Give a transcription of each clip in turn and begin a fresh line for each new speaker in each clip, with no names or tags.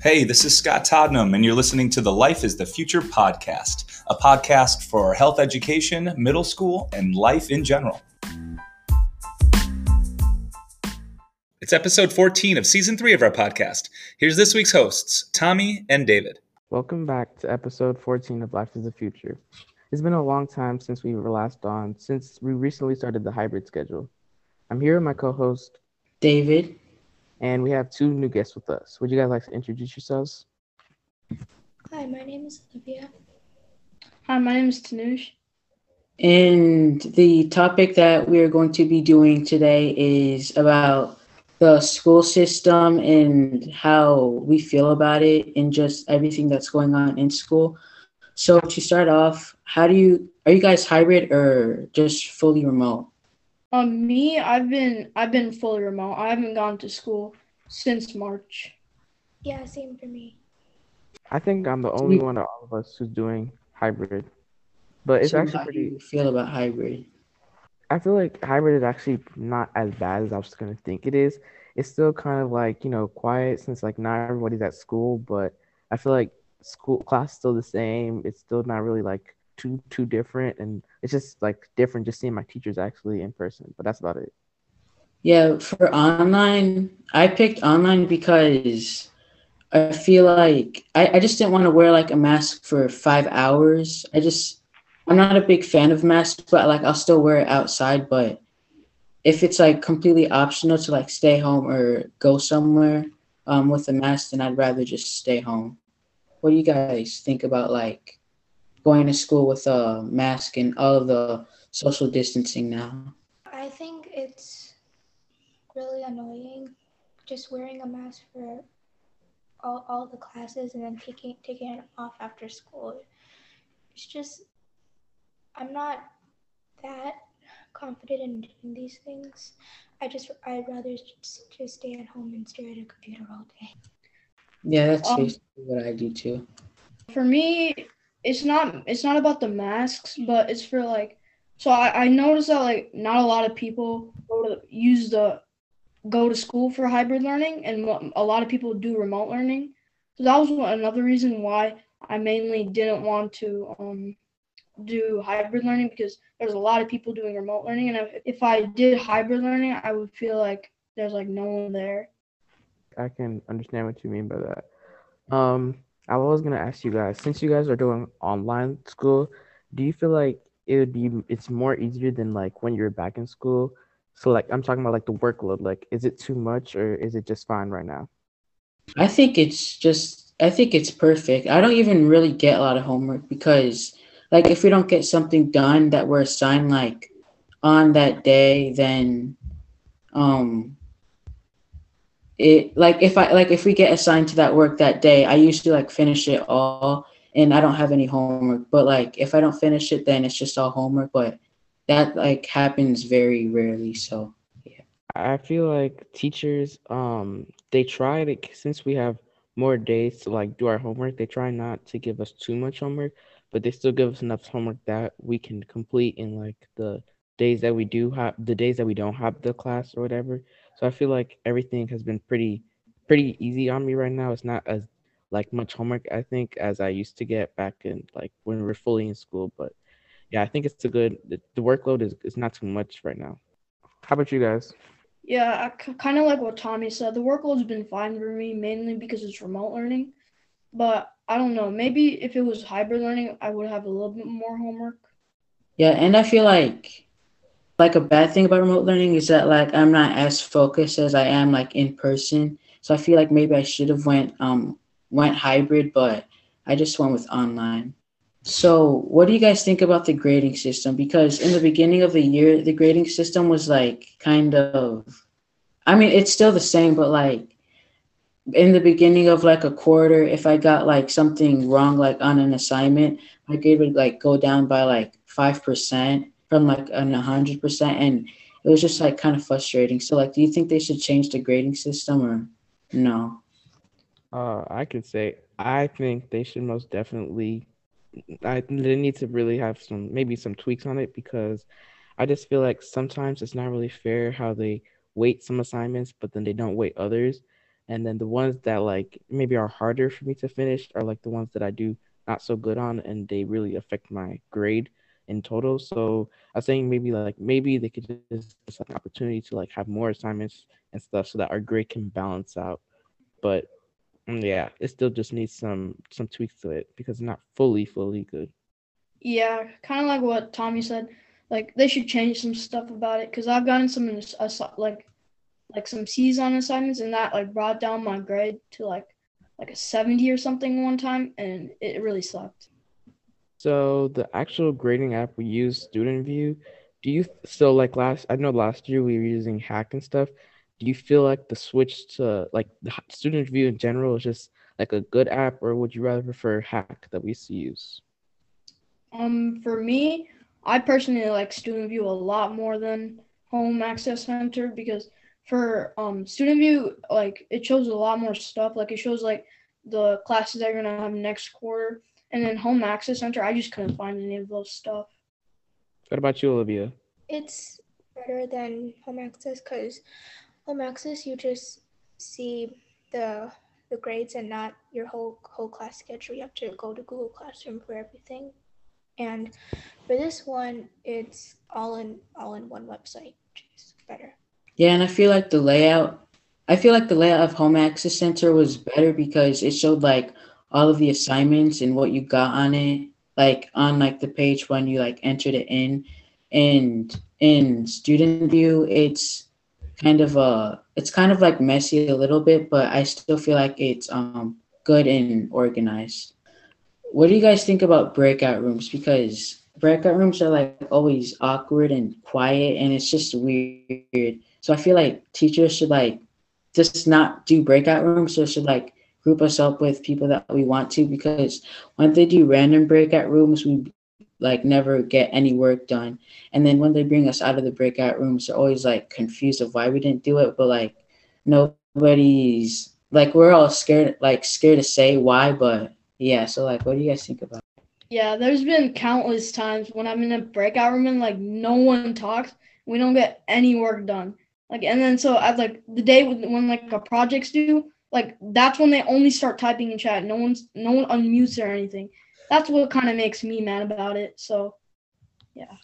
Hey, this is Scott Todnam, and you're listening to the Life is the Future podcast, a podcast for health education, middle school, and life in general. It's episode 14 of season three of our podcast. Here's this week's hosts, Tommy and David.
Welcome back to episode 14 of Life is the Future. It's been a long time since we were last on, since we recently started the hybrid schedule. I'm here with my co host,
David.
And we have two new guests with us. Would you guys like to introduce yourselves?
Hi, my name is Olivia.
Hi, my name is Tanush.
And the topic that we are going to be doing today is about the school system and how we feel about it and just everything that's going on in school. So to start off, how do you are you guys hybrid or just fully remote?
Um, me, I've been I've been fully remote. I haven't gone to school since March.
Yeah, same for me.
I think I'm the only one of all of us who's doing hybrid, but it's
so
actually
how
pretty.
do you feel about hybrid?
I feel like hybrid is actually not as bad as I was gonna think it is. It's still kind of like you know quiet since like not everybody's at school, but I feel like school class is still the same. It's still not really like too too different, and it's just like different just seeing my teachers actually in person. But that's about it.
Yeah, for online, I picked online because I feel like I, I just didn't want to wear like a mask for five hours. I just I'm not a big fan of masks, but like I'll still wear it outside. But if it's like completely optional to like stay home or go somewhere um, with a mask, then I'd rather just stay home. What do you guys think about like going to school with a mask and all of the social distancing now?
I think it's really annoying just wearing a mask for all, all the classes and then taking taking it off after school. It's just I'm not that confident in doing these things. I just I'd rather just, just stay at home and stare at a computer all day.
Yeah, that's
Um,
basically what I do too.
For me, it's not it's not about the masks, but it's for like so I, I noticed that like not a lot of people go to use the go to school for hybrid learning and a lot of people do remote learning. So that was another reason why I mainly didn't want to um do hybrid learning because there's a lot of people doing remote learning and if, if I did hybrid learning, I would feel like there's like no one there.
I can understand what you mean by that. Um, I was gonna ask you guys, since you guys are doing online school, do you feel like it would be it's more easier than like when you're back in school? So like I'm talking about like the workload. Like, is it too much or is it just fine right now?
I think it's just I think it's perfect. I don't even really get a lot of homework because like if we don't get something done that we're assigned like on that day, then um it like if I like if we get assigned to that work that day, I usually like finish it all and I don't have any homework. But like if I don't finish it then it's just all homework. But that like happens very rarely. So yeah.
I feel like teachers, um, they try to since we have more days to like do our homework, they try not to give us too much homework, but they still give us enough homework that we can complete in like the days that we do have the days that we don't have the class or whatever. So I feel like everything has been pretty pretty easy on me right now. It's not as like much homework I think as I used to get back in like when we were fully in school. But yeah, I think it's a good the, the workload is is not too much right now. How about you guys?
Yeah, kind of like what Tommy said. The workload's been fine for me, mainly because it's remote learning. But I don't know. Maybe if it was hybrid learning, I would have a little bit more homework.
Yeah, and I feel like like a bad thing about remote learning is that like I'm not as focused as I am like in person. So I feel like maybe I should have went um went hybrid, but I just went with online. So what do you guys think about the grading system? Because in the beginning of the year, the grading system was like kind of I mean it's still the same, but like in the beginning of like a quarter, if I got like something wrong like on an assignment, my grade would like go down by like five percent from like an hundred percent, and it was just like kind of frustrating. So like, do you think they should change the grading system or no?
Uh, I could say I think they should most definitely. I they need to really have some maybe some tweaks on it because I just feel like sometimes it's not really fair how they weight some assignments, but then they don't weight others. and then the ones that like maybe are harder for me to finish are like the ones that I do not so good on, and they really affect my grade in total. So I was saying maybe like maybe they could just it's like an opportunity to like have more assignments and stuff so that our grade can balance out. But mm, yeah, it still just needs some some tweaks to it because it's not fully fully good.
Yeah, kind of like what Tommy said. Like they should change some stuff about it because I've gotten some like like some C's on assignments and that like brought down my grade to like like a 70 or something one time and it really sucked.
So the actual grading app we use, StudentVUE, do you still like last? I know last year we were using HAC and stuff. Do you feel like the switch to like the StudentVUE in general is just like a good app, or would you rather prefer HAC that we used to use?
Um, for me, I personally like StudentVUE a lot more than Home Access Center because for um Student View, like it shows a lot more stuff. Like it shows like the classes that you're gonna have next quarter and then home access center, I just couldn't find any of those stuff.
What about you, Olivia?
It's better than home access because home access you just see the the grades and not your whole whole class schedule. You have to go to Google Classroom for everything. And for this one, it's all in all in one website, which is better.
Yeah, and I feel like the layout I feel like the layout of Home Access Center was better because it showed like all of the assignments and what you got on it, like on like the page when you like entered it in. And in StudentVUE, it's kind of a it's kind of like messy a little bit, but I still feel like it's um good and organized. What do you guys think about breakout rooms? Because breakout rooms are like always awkward and quiet and it's just weird. So I feel like teachers should like just not do breakout rooms. So should like group us up with people that we want to because when they do random breakout rooms, we like never get any work done. And then when they bring us out of the breakout rooms, they're always like confused of why we didn't do it. But like nobody's like we're all scared like scared to say why, but yeah, so like what do you guys think about it?
Yeah, there's been countless times when I'm in a breakout room and like no one talks, we don't get any work done. Like and then so at like the day when, when like a project's due, like that's when they only start typing in chat. No one's no one unmutes or anything. That's what kind of makes me mad about it. So, yeah.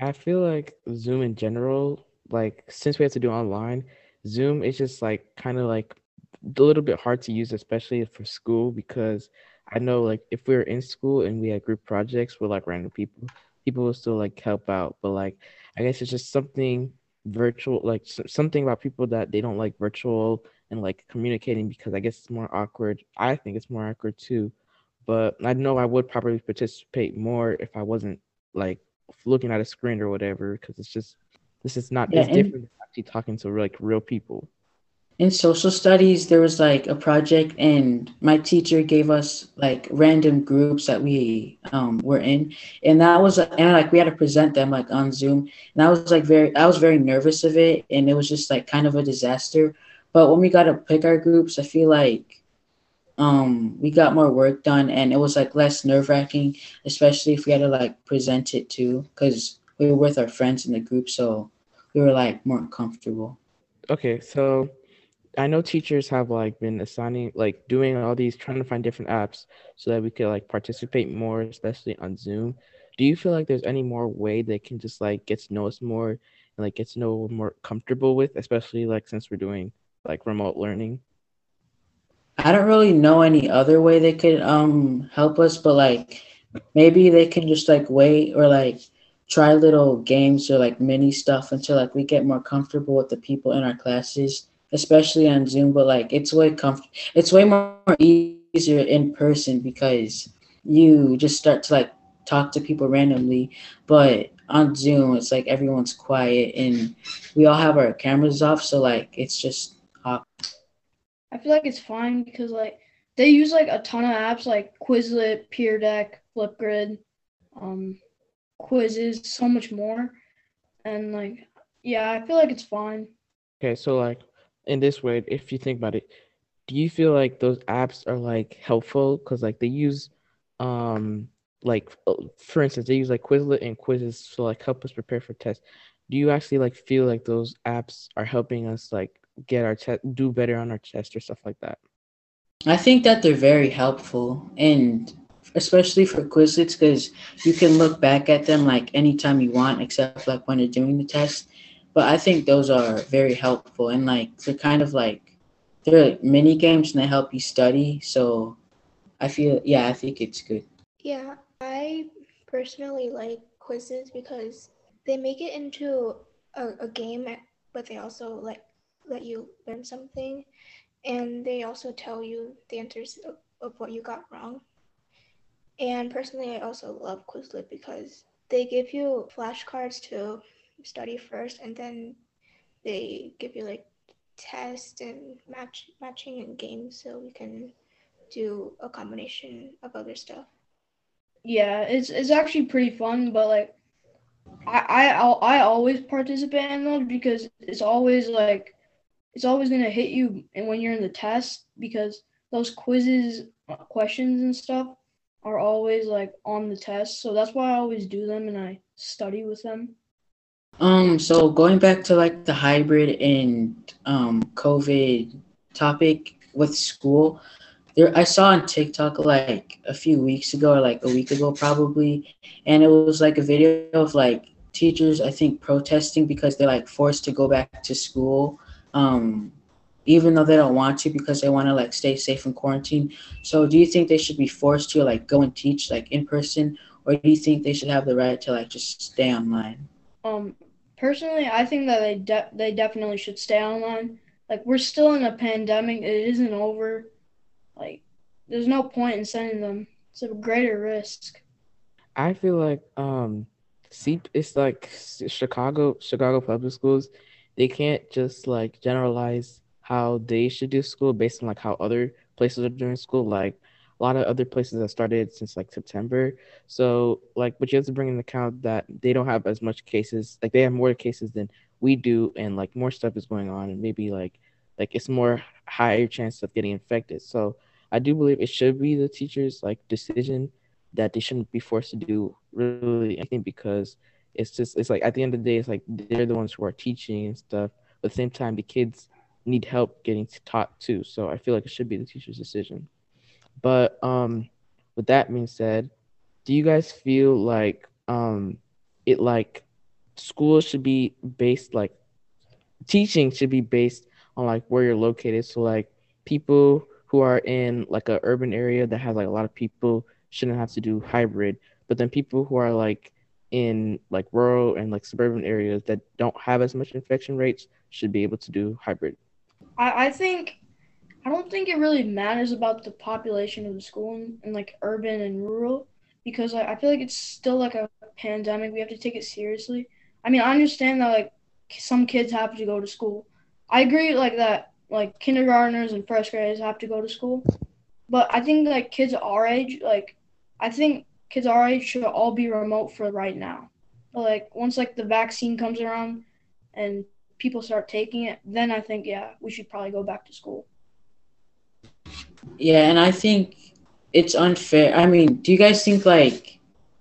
I feel like Zoom in general, like since we have to do online, Zoom is just like kind of like a little bit hard to use, especially for school, because I know like if we are in school and we had group projects with like random people, people will still like help out. But like I guess it's just something virtual, like something about people that they don't like virtual and like communicating because I guess it's more awkward. I think it's more awkward too. But I know I would probably participate more if I wasn't like looking at a screen or whatever because it's just this is not yeah, it's different actually talking to like real people.
In social studies, there was like a project, and my teacher gave us like random groups that we um, were in, and that was and like we had to present them like on Zoom, and I was like very I was very nervous of it, and it was just like kind of a disaster but when we got to pick our groups, I feel like um we got more work done and it was like less nerve wracking, especially if we had to like present it too, because we were with our friends in the group, so we were like more comfortable.
Okay, so I know teachers have like been assigning like doing all these trying to find different apps so that we could like participate more, especially on Zoom. Do you feel like there's any more way they can just like get to know us more and like get to know more comfortable with, especially like since we're doing like remote learning?
I don't really know any other way they could um help us, but like maybe they can just like wait or like try little games or like mini stuff until like we get more comfortable with the people in our classes, especially on Zoom. But like it's way comf- it's way more easier in person because you just start to like talk to people randomly. But on Zoom, it's like everyone's quiet and we all have our cameras off, so like it's just
I feel like it's fine because like they use like a ton of apps like Quizlet, Pear Deck, Flipgrid, um, Quizizz, so much more, and like yeah, I feel like it's fine.
Okay, so like in this way, if you think about it, do you feel like those apps are like helpful because like they use um like uh, for instance they use like Quizlet and Quizizz to like help us prepare for tests. Do you actually like feel like those apps are helping us like get our test, do better on our test or stuff like that?
I think that they're very helpful, and especially for Quizlets, because you can look back at them like anytime you want, except like when you're doing the test. But I think those are very helpful, and like they're kind of like they're like mini games and they help you study. So I feel yeah, I think it's good.
Yeah, I personally like quizzes because they make it into a, a game, but they also like let you learn something, and they also tell you the answers of, of what you got wrong. And personally, I also love Quizlet because they give you flashcards to study first, and then they give you like tests and match matching and games, so we can do a combination of other stuff.
Yeah, it's it's actually pretty fun, but like I I I always participate in those because it's always like it's always gonna hit you and when you're in the test because those quizzes uh, questions and stuff are always like on the test. So that's why i always do them and i study with them.
Um so going back to like the hybrid and um covid topic with school there i saw on tiktok like a few weeks ago or like a week ago probably and it was like a video of like teachers i think protesting because they're like forced to go back to school um even though they don't want to because they want to like stay safe in quarantine. So do you think they should be forced to like go and teach like in person? Or do you think they should have the right to like just stay online?
Um personally i think that they de- they definitely should stay online. Like we're still in a pandemic. It isn't over. Like there's no point in sending them it's a greater risk.
I feel like um see it's like Chicago Chicago public schools they can't just like generalize how they should do school based on like how other places are doing school. Like a lot of other places have started since like September. So like but you have to bring in account that they don't have as much cases like they have more cases than we do and like more stuff is going on and maybe like like it's more higher chance of getting infected. So I do believe it should be the teacher's like decision that they shouldn't be forced to do really anything because it's just it's like at the end of the day it's like they're the ones who are teaching and stuff. But at the same time the kids need help getting taught too. So i feel like it should be the teacher's decision. But um with that being said do you guys feel like um it like school should be based like teaching should be based on like where you're located? So like people who are in like a urban area that has like a lot of people shouldn't have to do hybrid. But then people who are like in like rural and like suburban areas that don't have as much infection rates should be able to do hybrid.
I, I think i don't think it really matters about the population of the school and, like urban and rural because I, I feel like it's still like a pandemic. We have to take it seriously. I mean i understand that like some kids have to go to school. I agree like that like kindergartners and first graders have to go to school. But i think like kids our age like I think kids our age should all be remote for right now. But like once like the vaccine comes around and people start taking it, then I think yeah, we should probably go back to school.
Yeah, and I think it's unfair. I mean, do you guys think like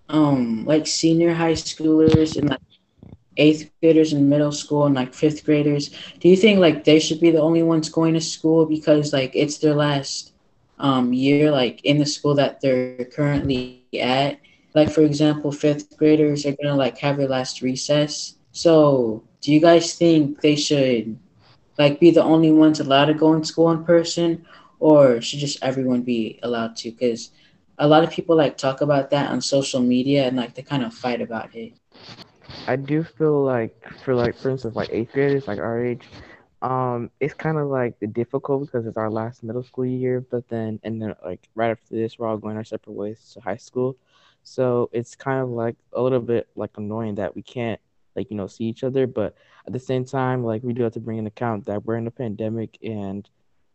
um like senior high schoolers and like eighth graders in middle school and like fifth graders, do you think like they should be the only ones going to school because like it's their last um, year, like in the school that they're currently at. Like for example, fifth graders are gonna like have their last recess. So, do you guys think they should like be the only ones allowed to go in school in person, or should just everyone be allowed to? Because a lot of people like talk about that on social media and like they kind of fight about it.
I do feel like for like for instance like eighth graders like our age, um, it's kind of like difficult because it's our last middle school year, but then and then like right after this, we're all going our separate ways to high school. So it's kind of like a little bit like annoying that we can't like you know see each other, but at the same time, like we do have to bring in account that we're in a pandemic and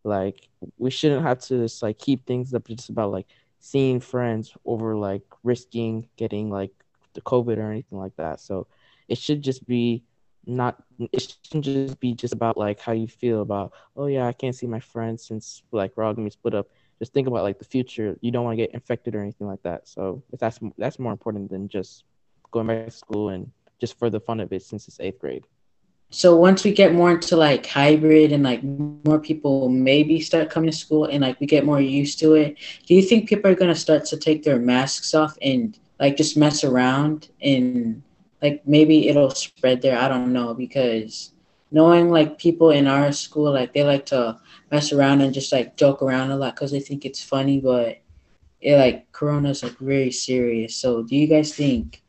like we shouldn't have to just like keep things up just about like seeing friends over like risking getting like the COVID or anything like that. So it should just be not it shouldn't just be just about like how you feel about oh yeah i can't see my friends since like we're all gonna be split up. Just think about like the future. You don't want to get infected or anything like that. So that's that's more important than just going back to school and just for the fun of it since it's eighth grade.
So once we get more into like hybrid and like more people maybe start coming to school and like we get more used to it, do you think people are gonna start to take their masks off and like just mess around and like maybe it'll spread there? I don't know because knowing like people in our school like they like to mess around and just like joke around a lot because they think it's funny, but it like corona's like very serious. So do you guys think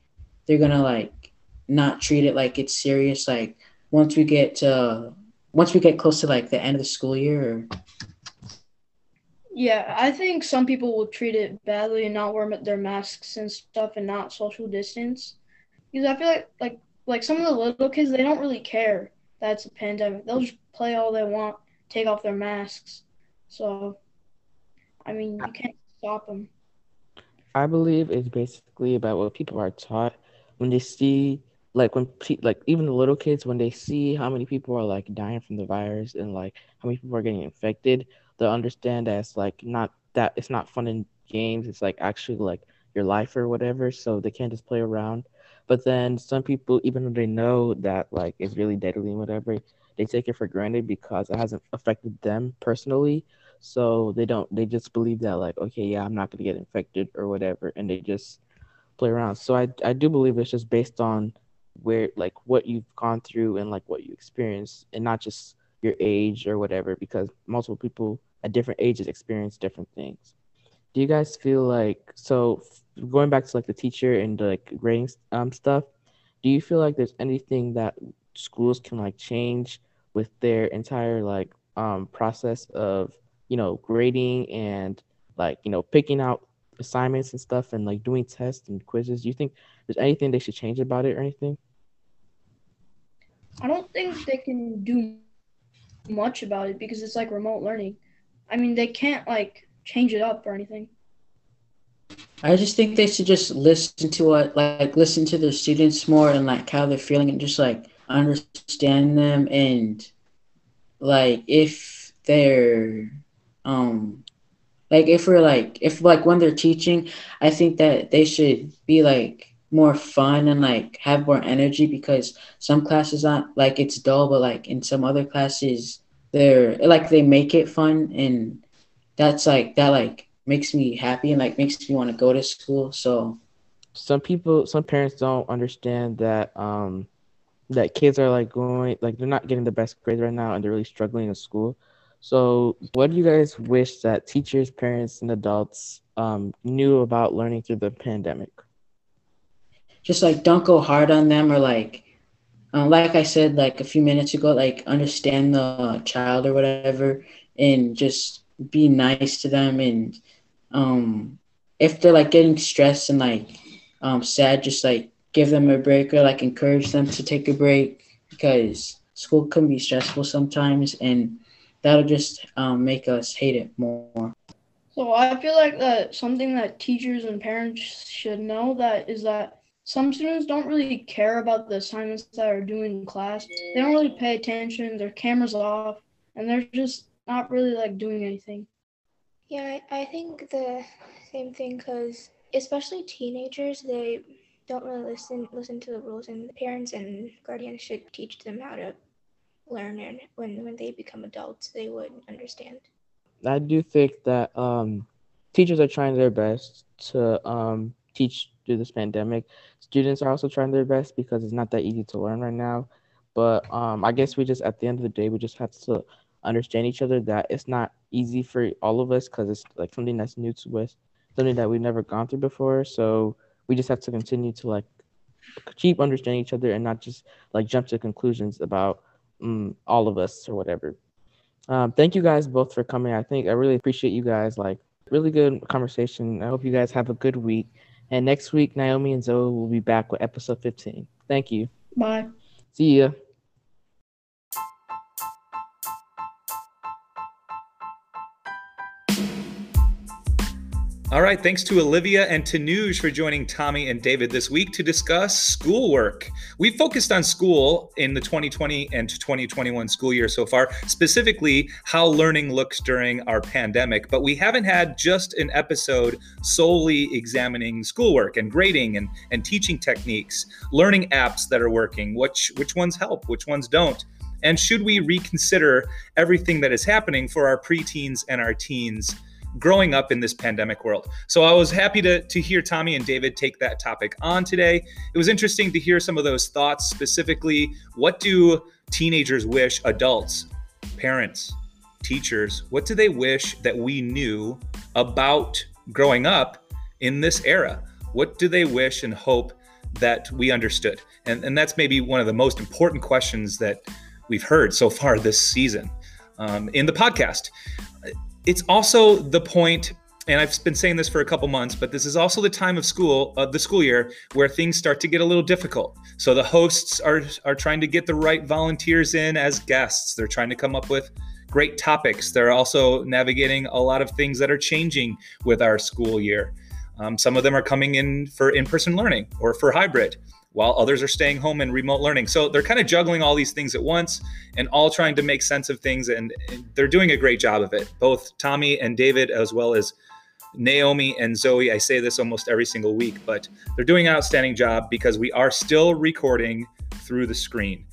they're gonna like not treat it like it's serious like once we get to once we get close to like the end of the school year or?
Yeah, I think some people will treat it badly and not wear their masks and stuff and not social distance. Because I feel like like like some of the little kids they don't really care that it's a pandemic. They'll just play all they want, take off their masks. So, I mean, you can't stop them.
I believe it's basically about what people are taught when they see like when like even the little kids when they see how many people are like dying from the virus and like how many people are getting infected they'll understand that it's like not that it's not fun in games it's like actually like your life or whatever so they can't just play around but then some people even though they know that like it's really deadly and whatever they take it for granted because it hasn't affected them personally. So they don't they just believe that like okay yeah i'm not to get infected or whatever and they just play around. So i i do believe it's just based on where like what you've gone through and like what you experienced and not just your age or whatever because multiple people at different ages experience different things do you guys feel like so going back to like the teacher and like grading um stuff do you feel like there's anything that schools can like change with their entire like um process of you know grading and like you know picking out assignments and stuff and like doing tests and quizzes do you think there's anything they should change about it or anything
I don't think they can do much about it because it's like remote learning. I mean, they can't like change it up or anything.
I just think they should just listen to what like listen to their students more and like how they're feeling and just like understand them and like if they're um like if we're like if like when they're teaching, I think that they should be like more fun and like have more energy because some classes aren't like it's dull, but like in some other classes they're like they make it fun and that's like that like makes me happy and like makes me want to go to school. So
some people some parents don't understand that um that kids are like going like they're not getting the best grades right now and they're really struggling in school. So what do you guys wish that teachers, parents and adults um knew about learning through the pandemic?
just like don't go hard on them or like uh, like I said like a few minutes ago, like understand the child or whatever, and just be nice to them. And um, if they're like getting stressed and like um, sad, just like give them a break or like encourage them to take a break because school can be stressful sometimes, and that'll just um, make us hate it more.
So I feel like that something that teachers and parents should know that is that some students don't really care about the assignments that are doing in class. They don't really pay attention. Their cameras off, and they're just not really like doing anything.
Yeah, I, I think the same thing because especially teenagers, they don't really listen listen to the rules, and parents and guardians should teach them how to learn. And when when they become adults, they would understand.
I do think that um, teachers are trying their best to um, teach through this pandemic. Students are also trying their best because it's not that easy to learn right now. But um, I guess we just, at the end of the day, we just have to understand each other that it's not easy for all of us because it's like something that's new to us, something that we've never gone through before. So we just have to continue to like keep understanding each other and not just like jump to conclusions about um, all of us or whatever. Um, thank you guys both for coming. I think I really appreciate you guys. Like, really good conversation. I hope you guys have a good week. And next week, Naomi and Zoe will be back with episode 15. Thank you.
Bye.
See ya.
All right, thanks to Olivia and Tanuj for joining Tommy and David this week to discuss schoolwork. We focused on school in the 2020 and 2021 school year so far, specifically how learning looks during our pandemic, but we haven't had just an episode solely examining schoolwork and grading and, and teaching techniques, learning apps that are working, which which ones help, which ones don't. And should we reconsider everything that is happening for our preteens and our teens growing up in this pandemic world. So I was happy to, to hear Tommy and David take that topic on today. It was interesting to hear some of those thoughts, specifically, what do teenagers wish adults, parents, teachers, what do they wish that we knew about growing up in this era? What do they wish and hope that we understood? And, and that's maybe one of the most important questions that we've heard so far this season um, in the podcast it's also the point and I've been saying this for a couple months, but this is also the time of school, uh, the school year, where things start to get a little difficult. So the hosts are are trying to get the right volunteers in as guests. They're trying to come up with great topics. They're also navigating a lot of things that are changing with our school year. Um, some of them are coming in for in-person learning or for hybrid while others are staying home and remote learning. So they're kind of juggling all these things at once and all trying to make sense of things. And, they're doing a great job of it, both Tommy and David, as well as Naomi and Zoe. I say this almost every single week, but they're doing an outstanding job because we are still recording through the screen.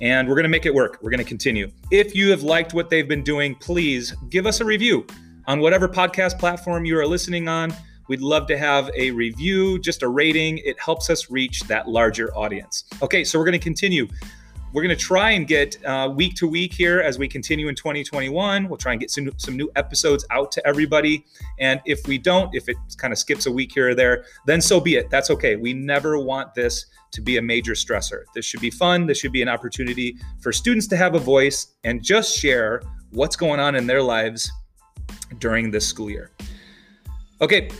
And we're going to make it work. We're going to continue. If you have liked what they've been doing, please give us a review on whatever podcast platform you are listening on. We'd love to have a review, just a rating. It helps us reach that larger audience. Okay, so we're going to continue. We're going to try and get uh, week to week here as we continue in 2021. We'll try and get some, some new episodes out to everybody. And if we don't, if it kind of skips a week here or there, then so be it. That's okay. We never want this to be a major stressor. This should be fun. This should be an opportunity for students to have a voice and just share what's going on in their lives during this school year. Okay,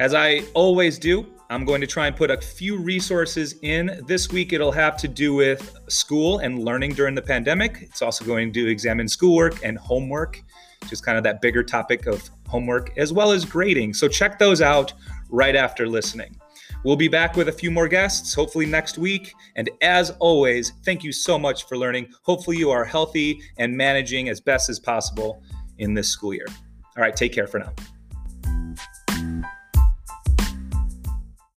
as I always do, I'm going to try and put a few resources in. This week, it'll have to do with school and learning during the pandemic. It's also going to examine schoolwork and homework, just kind of that bigger topic of homework, as well as grading. So check those out right after listening. We'll be back with a few more guests, hopefully next week. And as always, thank you so much for learning. Hopefully, you are healthy and managing as best as possible in this school year. All right, take care for now.